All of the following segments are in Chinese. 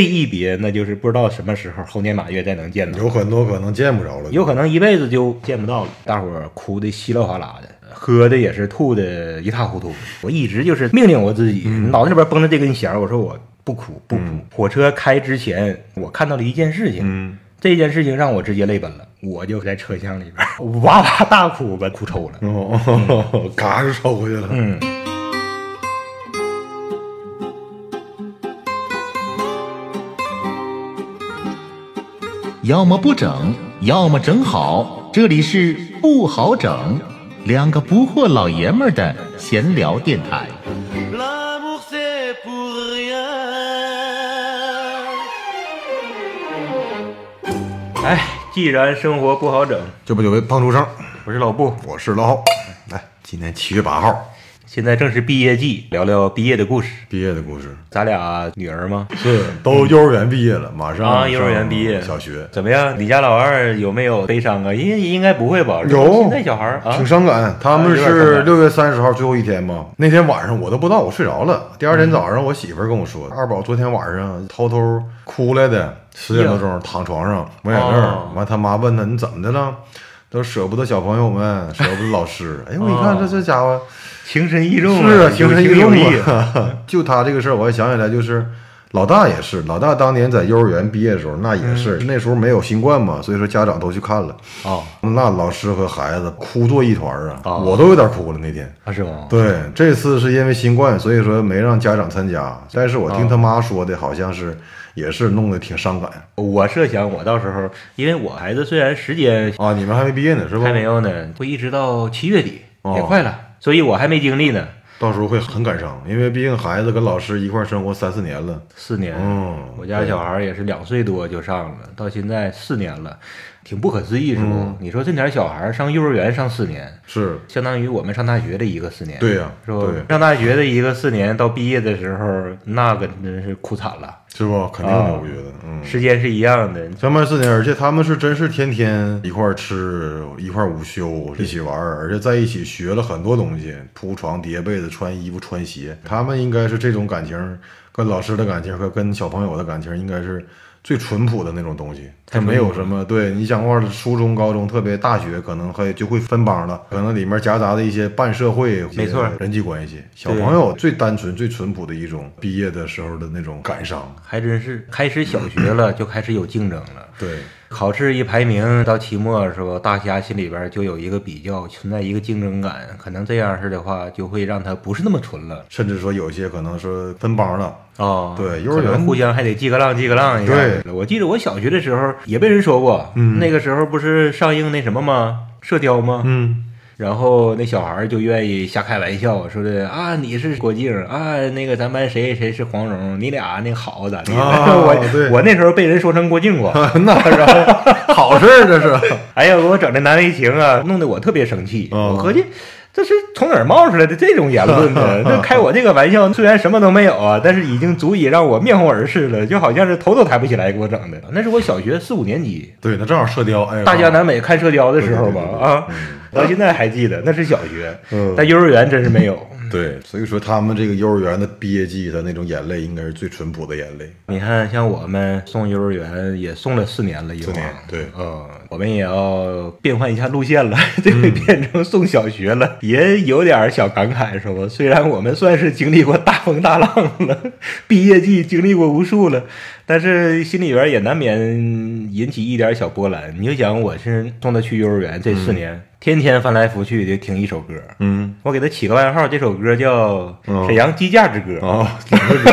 这一别，那就是不知道什么时候猴年马月再能见到，有很多可能见不着了。有可能一辈子就见不到了。大伙儿哭的稀里哗啦的，喝的也是吐的一塌糊涂。我一直就是命令我自己，脑袋里边绷着这根弦儿，我说我不哭不哭。火车开之前，我看到了一件事情，嗯，这件事情让我直接泪奔了，我就在车厢里边哇哇大哭吧，哭抽了。哦，嘎就抽回去了。嗯，要么不整，要么整好。这里是不好整，两个不惑老爷们儿的闲聊电台。哎，既然生活不好整，这不就为胖出生？我是老布，我是老郝。来，今天七月八号，现在正是毕业季，聊聊毕业的故事。毕业的故事咱俩女儿吗？是都幼儿园毕业了，马上啊，幼儿园毕业，小学，怎么样？你家老二有没有悲伤啊？应应该不会吧？有现在小孩儿啊挺，伤感。他们是感六月三十号最后一天嘛？那天晚上我都不知道，我睡着了。第二天早上，我媳妇儿跟我说，二宝昨天晚上偷偷哭来的，十点多钟躺床上抹眼泪。完，他妈问他你怎么的了？都舍不得小朋友们，舍不得老师。哎，我一看这这家伙情深意重是啊，情深意重。啊。就他这个事儿，我还想起来，就是老大也是，老大当年在幼儿园毕业的时候，那也是、那时候没有新冠嘛，所以说家长都去看了。哦，那老师和孩子哭作一团儿啊，哦我都有点哭了那天。啊是吗？对，这次是因为新冠，所以说没让家长参加。但是我听哦他妈说的，好像是也是弄得挺伤感我设想我到时候，因为我孩子虽然时间啊。你们还没毕业呢，是吧？还没有呢，会一直到七月底，哦也快了，所以我还没经历呢。到时候会很感伤，因为毕竟孩子跟老师一块儿生活三四年了。四年，嗯我家小孩儿也是两岁多就上了，到现在四年了，挺不可思议，是不？嗯你说这点小孩儿上幼儿园上四年，是，相当于我们上大学的一个四年，对呀是吧？上大学的一个四年，到毕业的时候，那个真是哭惨了。是不？肯定的，啊我觉得，嗯。时间是一样的，相伴四年，而且他们是真是天天一块儿吃，一块儿午休，一起玩儿，而且在一起学了很多东西，铺床、叠被子、穿衣服、穿鞋。他们应该是这种感情，跟老师的感情和跟小朋友的感情，应该是最淳朴的那种东西。它没有什么对你讲话，初中、高中，特别大学，可能还就会分帮了，可能里面夹杂的一些半社会、没错人际关系。小朋友最单纯、最淳朴的一种毕业的时候的那种感伤。还真是开始小学了，就开始有竞争了。对，考试一排名到期末是吧？大家心里边就有一个比较，存在一个竞争感。可能这样式的话，就会让他不是那么纯了。甚至说有些可能说分帮了。哦，对幼儿园可能互相还得记个浪，记个浪一下。对，我记得我小学的时候也被人说过，嗯那个时候不是上映那什么吗？射雕吗？嗯，然后那小孩儿就愿意瞎开玩笑，说的啊，你是郭靖啊，那个咱班谁谁是黄蓉，你俩那个好咋的？我我那时候被人说成郭靖过，那然后 好事儿这是。哎呀，给我整的难为情啊，弄得我特别生气。哦我合计。这是从哪儿冒出来的这种言论呢？这开我这个玩笑，虽然什么都没有啊，但是已经足以让我面红耳赤了，就好像是头都抬不起来给我整的。那是我小学四五年级，对，那正好射雕，哎，大江南北看射雕的时候吧啊，到现在还记得，那是小学，嗯但幼儿园真是没有。对，所以说他们这个幼儿园的毕业季的那种眼泪，应该是最淳朴的眼泪。你看，像我们送幼儿园也送了四年了，以后四年对嗯，我们也要变换一下路线了，这回变成送小学了，也有点小感慨，是吧？虽然我们算是经历过大风大浪了，毕业季经历过无数了，但是心里边也难免引起一点小波澜。你就想，我是送他去幼儿园这四年，天天翻来覆去的听一首歌，嗯，我给他起个外号，这首歌叫哦《沈阳鸡架之歌》哦，挺会歌。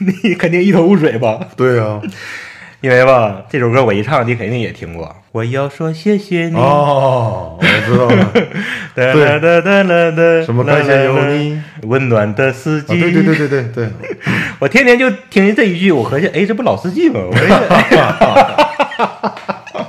你肯定一头雾水吧？对呀，因为吧，这首歌我一唱，你肯定也听过。我要说谢谢你，哦，我知道了。哒哒哒哒哒哒，什么感谢有你，温暖的司啊，机。对对对对对对，我天天就听这一句，我合计，哎，这不老司机吗？我说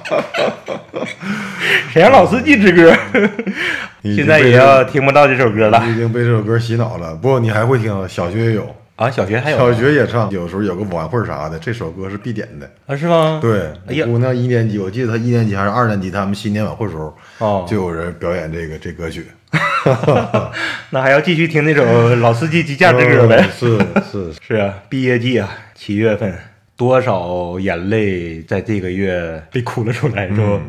沈阳老司机之歌，你现在也要听不到这首歌了你已经被这首歌洗脑了。不过你还会听，小学也有，啊！小学还有小学也唱，有时候有个晚会啥的，这首歌是必点的。啊？是吗？对，哎呀姑娘一年级，我记得她一年级还是二年级，他们新年晚会时候，哦就有人表演这个这歌曲。那还要继续听那首老司机机架之歌呗？是是，是啊，毕业季啊，七月份，多少眼泪在这个月被哭了出来，是吧？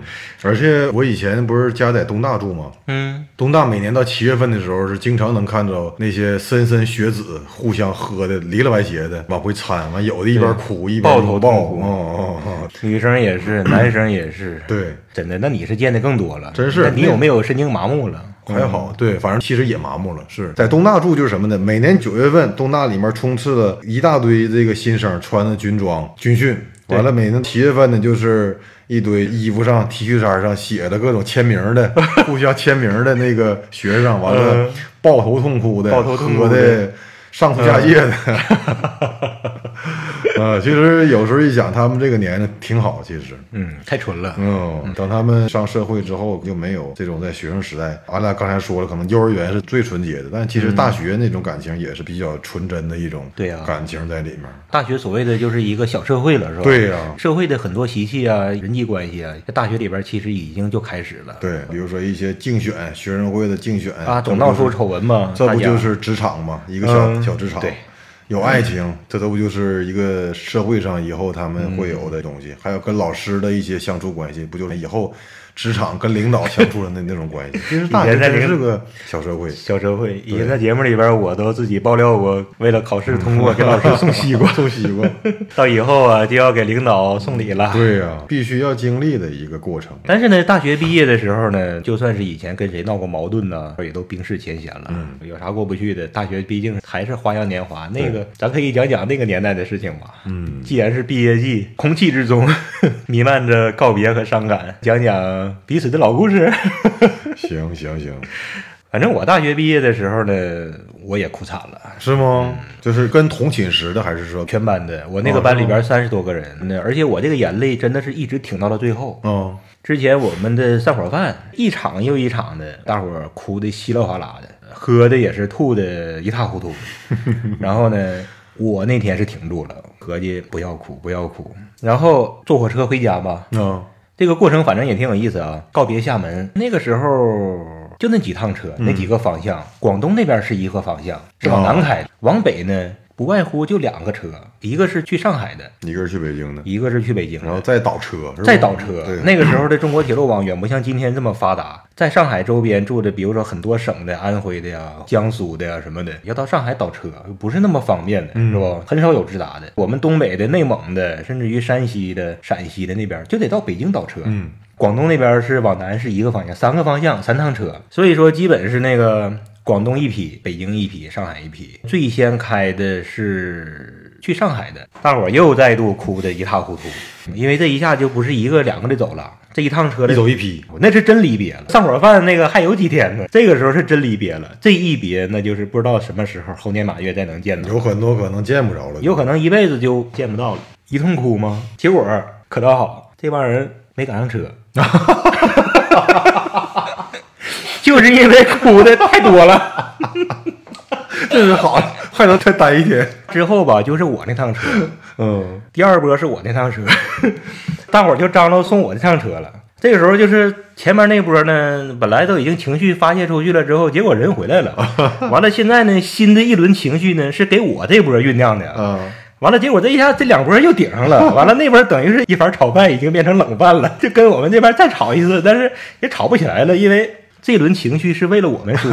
而且我以前不是家在东大住吗？嗯，东大每年到七月份的时候，是经常能看着那些莘莘学子互相喝的离了歪斜的往回掺，完有的一边哭一边抱头抱，痛哭哦哦哦，女生也是，男生也是，对，真的。那你是见的更多了，真是那你有没有神经麻木了？还好，对，反正其实也麻木了。是在东大住就是什么呢？每年九月份，东大里面充斥了一大堆这个新生穿的军装军训，完了每年七月份呢，就是一堆衣服上、T 恤衫上写的各种签名的、互相签名的那个学生，完了嗯抱头痛哭的，抱头痛哭喝的上吐下泻的。啊，其实有时候一想，他们这个年龄挺好，其实。嗯，太纯了。嗯，等他们上社会之后，就没有这种在学生时代。俺俩刚才说了，可能幼儿园是最纯洁的，但其实大学那种感情也是比较纯真的一种对呀感情在里面。大学所谓的就是一个小社会了，是吧？对呀社会的很多习气啊、人际关系啊，在大学里边其实已经就开始了。对，比如说一些竞选学生会的竞选啊，总闹出丑闻嘛，这不就是职场嘛，一个小、嗯小职场。对。有爱情，这都不就是一个社会上以后他们会有的东嗯西？还有跟老师的一些相处关系，不就是以后职场跟领导相处的那那种关系？其实大学真是个小社会。小社会。以前在节目里边，我都自己爆料过，为了考试通过，给老师送西瓜。送西瓜，到以后啊，就要给领导送礼了。对呀、必须要经历的一个过程。但是呢，大学毕业的时候呢，就算是以前跟谁闹过矛盾呢，也都冰释前嫌了。嗯有啥过不去的？大学毕竟还是花样年华，那个咱可以讲讲那个年代的事情吧。嗯，既然是毕业季，空气之中弥漫着告别和伤感，讲讲彼此的老故事。行行行，反正我大学毕业的时候呢，我也哭惨了。是吗？就是跟同寝室的，还是说？全班的，我那个班里边三十多个人呢，而且我这个眼泪真的是一直挺到了最后。哦，之前我们的散伙饭，一场又一场的，大伙儿哭的稀里哗啦的，喝的也是吐的一塌糊涂。然后呢，我那天是挺住了，合计不要哭，不要哭。然后坐火车回家吧，啊，这个过程反正也挺有意思啊。告别厦门，那个时候就那几趟车，那几个方向，广东那边是一个方向，是往南开的，往北呢不外乎就两个车，一个是去上海的，一个是去北京的，一个是去北京的然后再倒车，再倒车，，那个时候的中国铁路网远不像今天这么发达。在上海周边住的，比如说很多省的，安徽的呀、江苏的呀什么的，要到上海倒车不是那么方便的，嗯是吧？很少有直达的。我们东北的、内蒙的，甚至于山西的、陕西的那边，就得到北京倒车。嗯，广东那边是往南是一个方向，三个方向，三趟车，所以说基本是那个广东一批，北京一批，上海一批。最先开的是去上海的，大伙儿又再度哭得一塌糊涂，因为这一下就不是一个两个的走了，这一趟车的一走一批，那是真离别了。散伙饭那个还有几天呢，这个时候是真离别了。这一别那就是不知道什么时候猴年马月再能见到，有很多可能见不着了，有可能一辈子就见不到了。一通哭吗？结果可倒好，这帮人没赶上车，就是因为哭的太多了。这是好，还能再待一天。之后吧，就是我那趟车，嗯，第二波是我那趟车，大伙儿就张罗送我这趟车了。这个时候就是前面那波呢，本来都已经情绪发泄出去了，之后结果人回来了，完了现在呢，新的一轮情绪呢是给我这波酝酿的，嗯，完了结果这一下这两波又顶上了，完了那边等于是一盘炒饭已经变成冷饭了，就跟我们这边再炒一次，但是也炒不起来了，因为这轮情绪是为了我们输，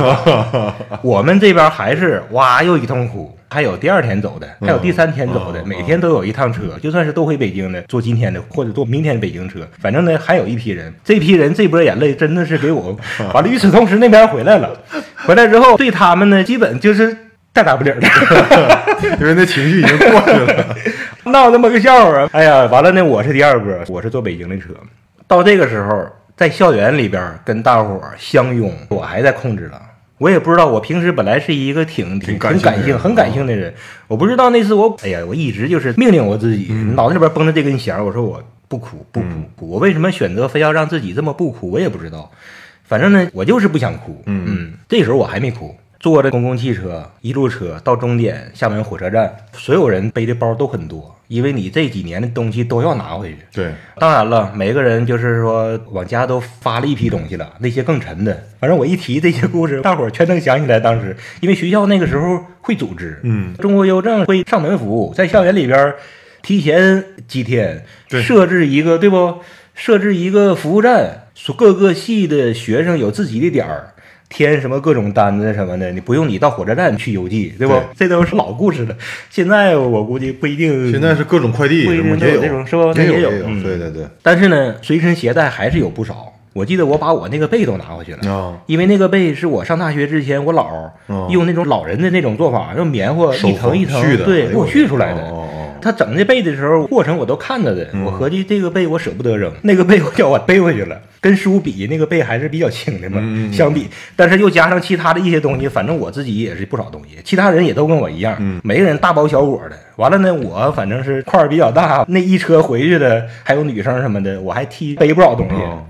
我们这边还是哇又一通哭，还有第二天走的，还有第三天走的，嗯每天都有一趟车，就算是都回北京的，坐今天的或者坐明天的北京车，反正呢还有一批人，这批人这波眼泪真的是给我，完了与此同时那边回来了，回来之后对他们呢基本就是大打不理儿的。因为那情绪已经过去了。闹那么个笑话。哎呀，完了呢，我是第二波，我是坐北京的车。到这个时候，在校园里边跟大伙儿相拥，我还在控制了。我也不知道，我平时本来是一个挺挺很感性、很感性的人，我不知道那次我，哎呀，我一直就是命令我自己，脑子里边绷着这根弦儿，我说我不哭，不哭，不哭。我为什么选择非要让自己这么不哭，我也不知道。反正呢，我就是不想哭。嗯嗯，这时候我还没哭。坐着公共汽车一路车到终点厦门火车站，所有人背的包都很多，因为你这几年的东西都要拿回去。对，当然了，每个人就是说往家都发了一批东西了，那些更沉的。反正我一提这些故事，大伙儿全能想起来当时，因为学校那个时候会组织，嗯，中国邮政会上门服务，在校园里边提前几天对设置一个，对不？设置一个服务站，说各个系的学生有自己的点儿。填什么各种单子什么的，你不用你到火车站去邮寄，对不？对这都是老故事了。现在我估计不一定。现在是各种快递不一什么也有定都有这种是吧也有也有对对对。但是呢，随身携带还是有不少。我记得我把我那个被都拿回去了，啊因为那个被是我上大学之前我姥哦用那种老人的那种做法，用棉花一层一层的对给我哎呦续出来的。他整这被的时候，过程我都看着的。我合计这个被我舍不得扔，那个被我叫我背回去了。跟书比，那个被还是比较轻的嘛，相比，但是又加上其他的一些东西，反正我自己也是不少东西，其他人也都跟我一样，嗯每个人大包小裹的。完了呢，我反正是块儿比较大，那一车回去的还有女生什么的，我还替背不少东西。哦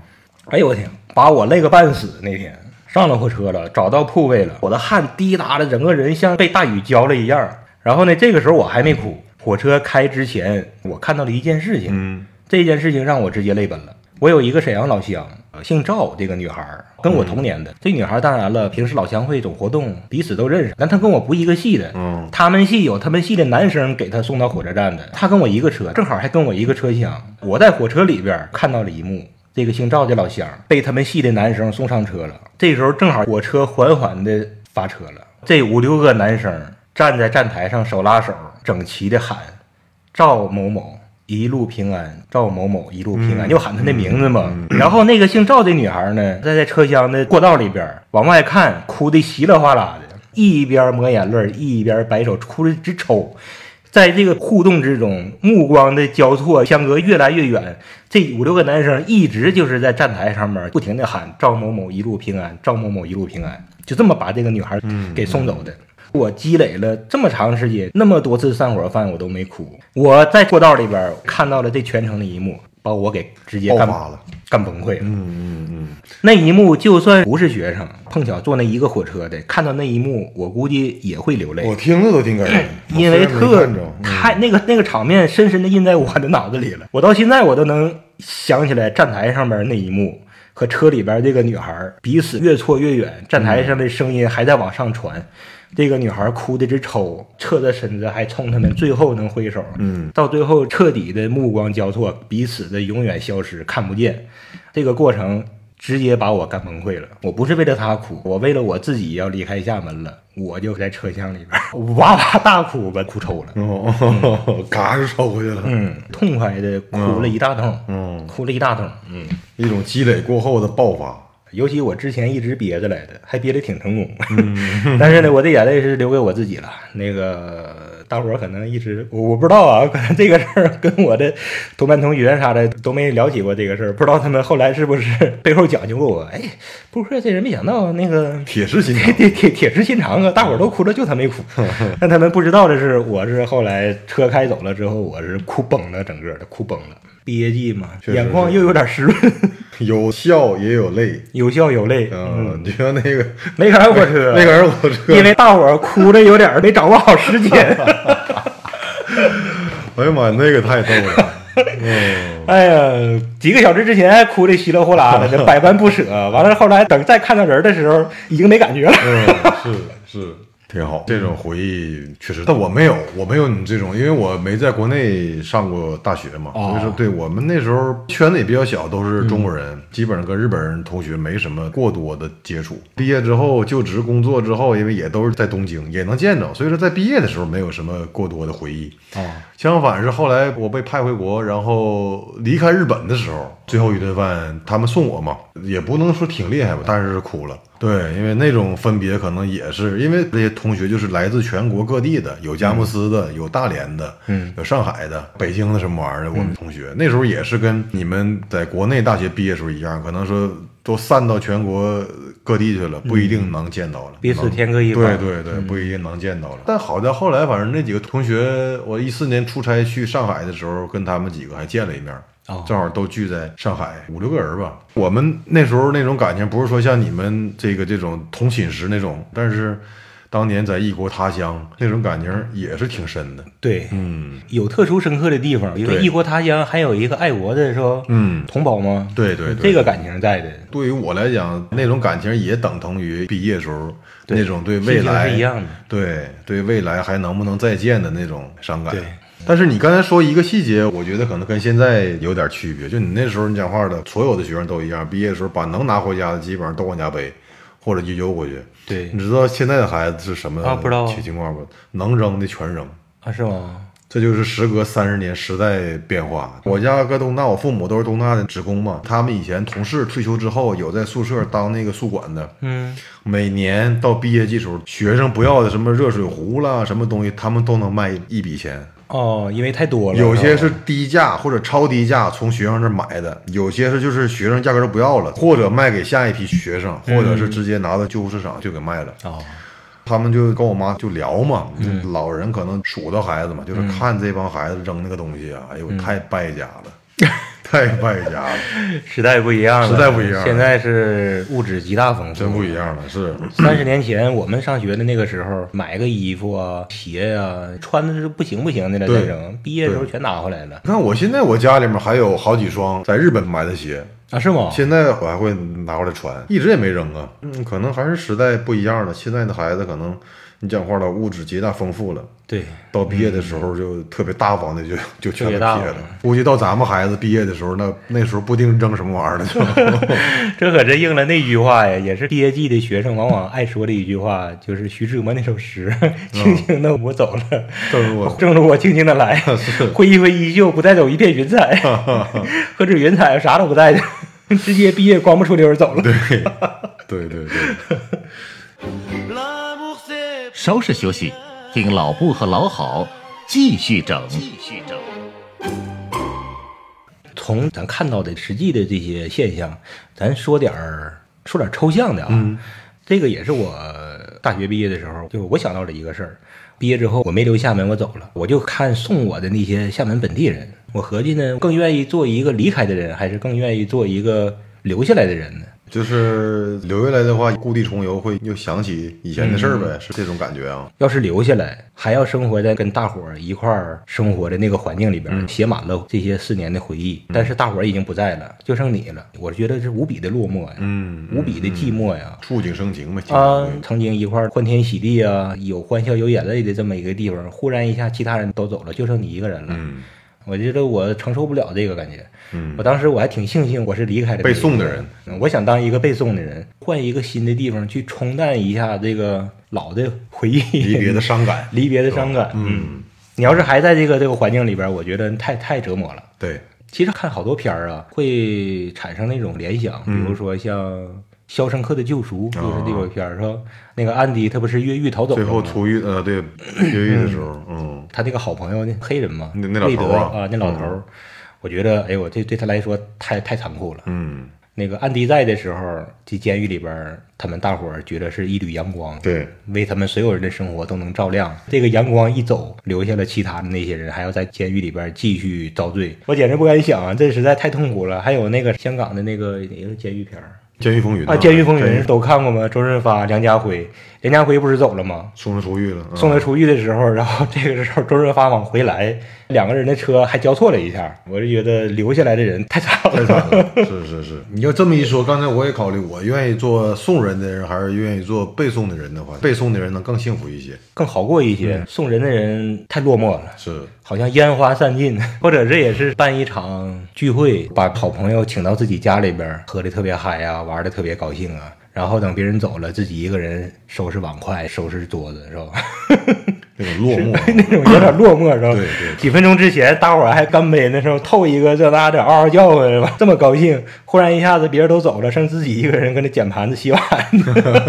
哎呦我天，把我累个半死那天。上了火车了，找到铺位了，我的汗滴答的，整个人像被大雨浇了一样。然后呢，这个时候我还没哭。火车开之前，我看到了一件事情，嗯这件事情让我直接泪奔了。我有一个沈阳老乡，呃姓赵，这个女孩儿跟我同年的。这女孩儿当然了，平时老乡会总活动，彼此都认识，但她跟我不一个系的。嗯他们系有他们系的男生给她送到火车站的，她跟我一个车，正好还跟我一个车厢。我在火车里边看到了一幕，这个姓赵的老乡被他们系的男生送上车了。这时候正好火车缓缓的发车了，这五六个男生站在站台上手拉手，整齐的喊赵某某一路平安，赵某某一路平安，就喊他的名字嘛。然后那个姓赵的女孩呢，在在车厢的过道里边往外看，哭的稀里哗啦的，一边抹眼泪，一边摆手，哭的直抽。在这个互动之中，目光的交错，相隔越来越远。这五六个男生一直就是在站台上面不停的喊赵某某一路平安，赵某某一路平安，就这么把这个女孩给送走的。我积累了这么长时间，那么多次散伙饭，我都没哭。我在过道里边看到了这全程的一幕，把我给直接干爆发了，干崩溃了。嗯嗯嗯，那一幕，就算不是学生，碰巧坐那一个火车的，看到那一幕，我估计也会流泪我。听着都挺感人，因为特太那个那个场面深深的印在我的脑子里了，我到现在我都能想起来站台上面那一幕和车里边这个女孩彼此越错越远，站台上的声音还在往上传，这个女孩哭的直抽，侧着身子还冲他们最后能挥手，嗯，到最后彻底的目光交错，彼此的永远消失，看不见，这个过程。直接把我干崩溃了。我不是为了他哭，我为了我自己要离开厦门了，我就在车厢里边 哇 哇大哭，把哭抽了。哦，嘎就抽回去了，嗯，痛快的哭了一大通，嗯，哭了一大通，嗯，一种积累过后的爆发，尤其我之前一直憋着来的，还憋得挺成功，但是呢，我的眼泪是留给我自己了。那个大伙儿可能一直我我不知道啊，可能这个事儿跟我的同班同学啥的都没聊起过这个事儿，不知道他们后来是不是背后讲究过我？哎，布克这人没想到那个 铁石心铁肠，铁铁铁石心肠啊！大伙儿都哭了，就他没哭。但他们不知道的是，我是后来车开走了之后，我是哭崩了，整个的哭崩了。毕业季嘛，眼眶又有点湿润，有笑也有泪，有笑有泪。嗯，就像那个 没赶上火车，那个人火车，因为大伙儿哭的有点儿没掌握好时间。哎呀妈，那个太逗了，嗯，哎呀，几个小时之前还哭的稀里哗啦的，这百般不舍。完了，后来等再看到人的时候，已经没感觉了。嗯，是是。挺好，这种回忆确实，但我没有，我没有你这种，因为我没在国内上过大学嘛，哦所以说对我们那时候圈子也比较小，都是中国人，基本上跟日本人同学没什么过多的接触。毕业之后就职工作之后，因为也都是在东京，也能见着，所以说在毕业的时候没有什么过多的回忆。啊，相反是后来我被派回国，然后离开日本的时候，最后一顿饭他们送我嘛，也不能说挺厉害吧，但是哭了。对，因为那种分别可能也是因为这些同学就是来自全国各地的，有佳木斯的，有大连的，嗯，有上海的、北京的什么玩意儿的。我们同学、那时候也是跟你们在国内大学毕业时候一样，可能说都散到全国各地去了，不一定能见到了。彼此天各一方。对对对，不一定能见到了。但好在后来，反正那几个同学，我一四年出差去上海的时候，跟他们几个还见了一面。哦正好都聚在上海，五六个人吧。我们那时候那种感情，不是说像你们这个这种同寝室那种，但是当年在异国他乡，那种感情也是挺深的。对，嗯有特殊深刻的地方，因为异国他乡还有一个爱国的是吧？嗯，同胞吗？对对对，这个感情在的，对于我来讲，那种感情也等同于毕业时候那种对未来对对未来还能不能再见的那种伤感。对，但是你刚才说一个细节，我觉得可能跟现在有点区别。就你那时候你讲话的，所有的学生都一样，毕业的时候把能拿回家的基本上都往家背，或者就邮回去。对你知道现在的孩子是什么啊不知道啊情情况不？能扔的全扔。啊，是吗？这就是时隔三十年时代变化。我家搁东大，我父母都是东大的职工嘛。他们以前同事退休之后，有在宿舍当那个宿管的。嗯，每年到毕业季时候，学生不要的什么热水壶啦，什么东西，他们都能卖一笔钱。哦，因为太多了，有些是低价或者超低价从学生这买的，有些是就是学生压根儿都不要了，或者卖给下一批学生，或者是直接拿到旧货市场就给卖了。哦，他们就跟我妈就聊嘛，老人可能数到孩子嘛，就是看这帮孩子扔那个东西啊，哎呦，太败家了，太败家了，时代不一样了，时代不一样了。现在是物质极大丰富，真不一样了，是。三十年前我们上学的那个时候，买个衣服啊、鞋呀、穿的是不行不行的了，对。再整，毕业的时候全拿回来了你看我现在我家里面还有好几双在日本买的鞋，啊？是吗？现在我还会拿过来穿，一直也没扔啊。嗯，可能还是时代不一样了，现在的孩子可能你讲话了，物质极大丰富了。对，到毕业的时候就特别大方的就就全给撇了，估计到咱们孩子毕业的时候，那那时候不定扔什么玩意儿了就。这可真应了那句话呀，也是毕业季的学生往往爱说的一句话，就是徐志摩那首诗：“轻轻的我走了，正如我 正如我轻轻的来，挥一挥衣袖，不带走一片云彩，何止云彩，啥都不带着，直接毕业光不出溜儿走了。”对对对对稍事休息，听老布和老郝继续整。继续整。从咱看到的实际的这些现象，咱说点儿说点儿抽象的啊。这个也是我大学毕业的时候，就我想到的一个事儿。毕业之后，我没留厦门，我走了，我就看送我的那些厦门本地人，我合计呢，更愿意做一个离开的人，还是更愿意做一个留下来的人呢？就是留下来的话，故地重游会又想起以前的事儿呗，是这种感觉啊。要是留下来，还要生活在跟大伙儿一块儿生活的那个环境里边儿，写满了这些四年的回忆。但是大伙儿已经不在了，就剩你了。我觉得是无比的落寞呀，嗯无比的寂寞呀。触景生情呗，啊，曾经一块儿欢天喜地啊，有欢笑有眼泪的这么一个地方，忽然一下其他人都走了，就剩你一个人了。嗯我觉得我承受不了这个感觉。嗯我当时我还挺庆幸我是离开的被那一个送的人嗯我想当一个被送的人，换一个新的地方去冲淡一下这个老的回忆，离别的伤感。离别的伤感。嗯，你要是还在这个这个环境里边，我觉得太太折磨了。对，其实看好多片儿啊，会产生那种联想，比如说像《肖申克的救赎》，就是这个片儿，是吧？那个安迪他不是越狱逃走最？后出狱呃对越狱的时候，嗯，他那个好朋友那黑人嘛，那那老头儿啊啊，那老头儿，我觉得，哎呦，这对他来说太太残酷了。嗯，那个安迪在的时候，这监狱里边儿，他们大伙儿觉得是一缕阳光，对，为他们所有人的生活都能照亮。这个阳光一走，留下了其他的那些人，还要在监狱里边继续遭罪。我简直不敢想啊，这实在太痛苦了。还有那个香港的那个哪个监狱片儿监狱风云啊，《监狱风云》都看过吗？周润发、梁家辉，梁家辉不是走了吗？送他出狱了，嗯送他出狱的时候，然后这个时候周润发往回来，两个人的车还交错了一下，我就觉得留下来的人太惨了。太惨了，是是是。你要这么一说，刚才我也考虑，我愿意做送人的人，还是愿意做被送的人的话，被送的人能更幸福一些。更好过一些。送人的人太落寞了，是，好像烟花散尽，或者这也是办一场聚会，把好朋友请到自己家里边，喝的特别嗨呀、玩的特别高兴啊。然后等别人走了，自己一个人收拾碗筷、收拾桌子，是吧？那种落寞啊。那种有点落寞，是吧？对对几分钟之前，大伙儿还干杯，那时候透一个这那的，嗷嗷叫唤，是吧？这么高兴，忽然一下子别人都走了，剩自己一个人跟那捡盘子、洗碗。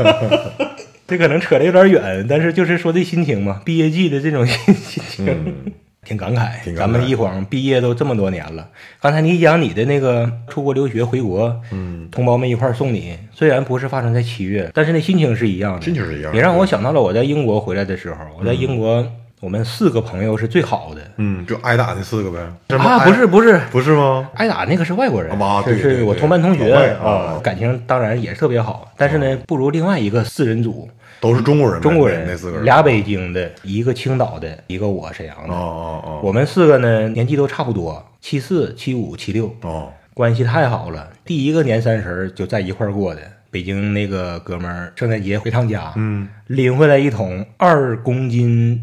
这可能扯得有点远，但是就是说这心情嘛，毕业季的这种心心情。嗯，挺感慨，感慨。咱们一晃毕业都这么多年了。刚才你讲你的那个出国留学回国，嗯，同胞们一块儿送你，虽然不是发生在七月，但是那心情是一样的，心情是一样的。也让我想到了我在英国回来的时候，我在英国，我们四个朋友是最好的。嗯，就挨打那四个呗。啊，不是不是，不是吗？挨打那个是外国人，啊对是对对是我同班同学啊啊，感情当然也是特别好，但是呢，不如另外一个四人组，都是中国人，中国人那那四个人。俩北京的，一个青岛的，一个我沈阳哦的。哦哦，我们四个呢，年纪都差不多，七四、七五、七六，哦，关系太好了。第一个年三十儿就在一块儿过的。北京那个哥们儿圣诞节回趟家，嗯，拎回来一桶二公斤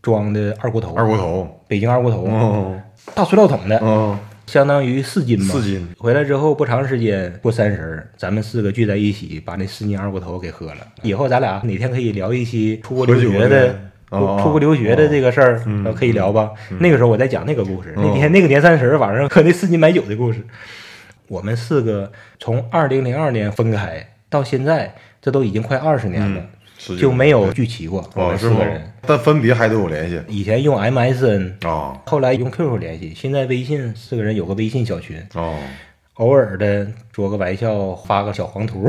装的二锅头，二锅头，北京二锅头，哦大塑料桶的，哦，相当于四斤吧。四斤。回来之后不长时间，过三十，咱们四个聚在一起，把那四斤二锅头给喝了。以后咱俩哪天可以聊一期出国留学的出国留学的这个事儿，可以聊吧？那个时候我再讲那个故事，哦那天那个年三十晚上喝那四斤白酒的故事。我们四个从二零零二年分开到现在，这都已经快二十年了，是就没有聚齐过。我哦，们是吗四个人，？但分别还都有联系以前用 MSN，啊后来用 QQ 联系，现在微信四个人有个微信小群，哦，偶尔的说个玩笑，发个小黄图，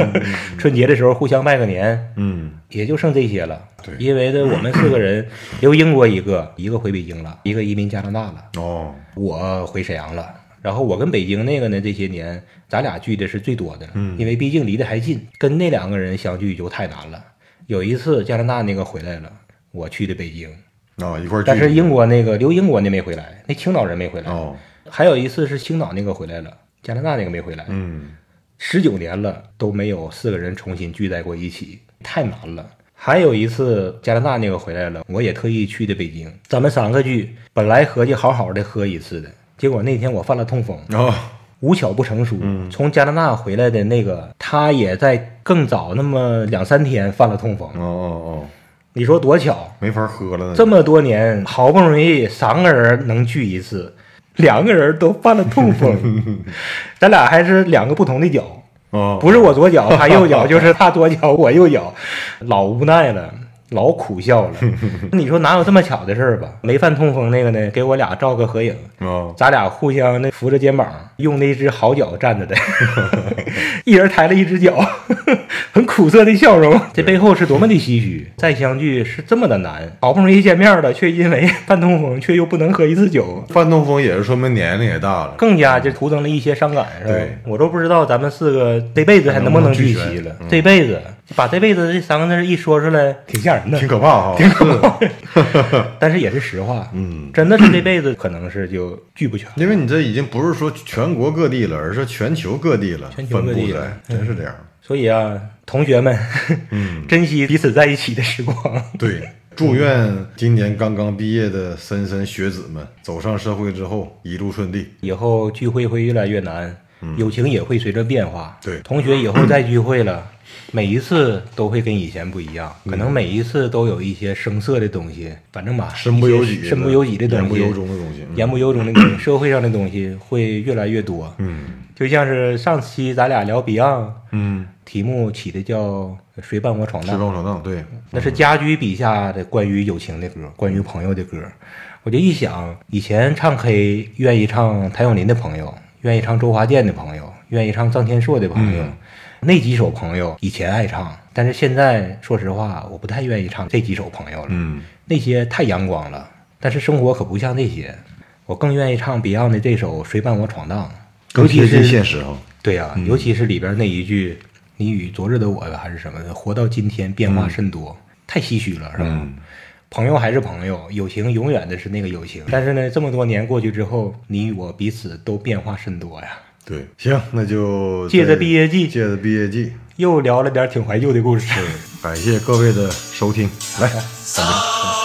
春节的时候互相拜个年，嗯也就剩这些了。对因为呢，我们四个人 留英国一个，一个回北京了，一个移民加拿大了，哦，我回沈阳了。然后我跟北京那个呢，这些年咱俩聚的是最多的因为毕竟离得还近，跟那两个人相聚就太难了。有一次加拿大那个回来了，我去的北京，啊，一块儿。但是英国那个留英国那没回来，那青岛人没回来。哦，还有一次是青岛那个回来了，加拿大那个没回来。嗯十九年了都没有四个人重新聚在过一起，太难了。还有一次加拿大那个回来了，我也特意去的北京，咱们三个聚，本来合计好好的喝一次的，结果那天我犯了痛风，哦，无巧不成书，从加拿大回来的那个他也在更早那么两三天犯了痛风。哦，哦哦，你说多巧？没法喝了呢。这么多年，好不容易三个人能聚一次，两个人都犯了痛风，咱俩还是两个不同的脚，哦，不是我左脚他右脚，就是他左脚我右脚，老无奈了。老苦笑了，你说哪有这么巧的事儿吧？没犯痛风那个呢，给我俩照个合影，哦，咱俩互相那扶着肩膀，用那只好脚站着的，一人抬了一只脚，很苦涩的笑容。这背后是多么的唏嘘，再相聚是这么的难，好不容易见面了，却因为犯痛风，却又不能喝一次酒，犯痛风也是说明年龄也大了。更加就徒增了一些伤感，是吧对？我都不知道咱们四个这辈子还能不能聚齐了。这辈子把这辈子这三个字一说出来，挺吓人的挺，可怕哈，挺可怕。但是也是实话。嗯，真的是这辈子可能是就聚不全。因为你这已经不是说全国各地了，而是全球各地了，全球各地真是这样。所以啊，同学们，嗯，珍惜彼此在一起的时光。对，祝愿今年刚刚毕业的莘莘学子们走上社会之后一路顺利。以后聚会会越来越难，友情也会随着变化。对同学以后再聚会了，每一次都会跟以前不一样，可能每一次都有一些生涩的东西，反正吧，身不由己身不由己的东西，言不由衷的东西。嗯言不由衷的东西，社会上的东西会越来越多。嗯就像是上期咱俩聊 Beyond，嗯，题目起的叫《谁伴我闯荡？谁伴我闯荡，对，那是家驹笔下的关于友情的歌，关于朋友的歌。我就一想，以前唱 K 愿意唱谭咏麟的朋友，愿意唱周华健的朋友，愿意唱臧天朔的朋友，那几首朋友以前爱唱，但是现在说实话，我不太愿意唱这几首朋友了。嗯那些太阳光了，但是生活可不像那些，我更愿意唱 Beyond 的这首《谁伴我闯荡》，更贴近尤其是现实哈。对呀、尤其是里边那一句“你与昨日的我还是什么的，活到今天变化甚多”，太唏嘘了，是吧？嗯朋友还是朋友，友情永远的是那个友情。但是呢，这么多年过去之后，你我彼此都变化甚多呀。对，行，那就借着毕业季借着毕业季，又聊了点挺怀旧的故事。感谢各位的收听，来，干杯。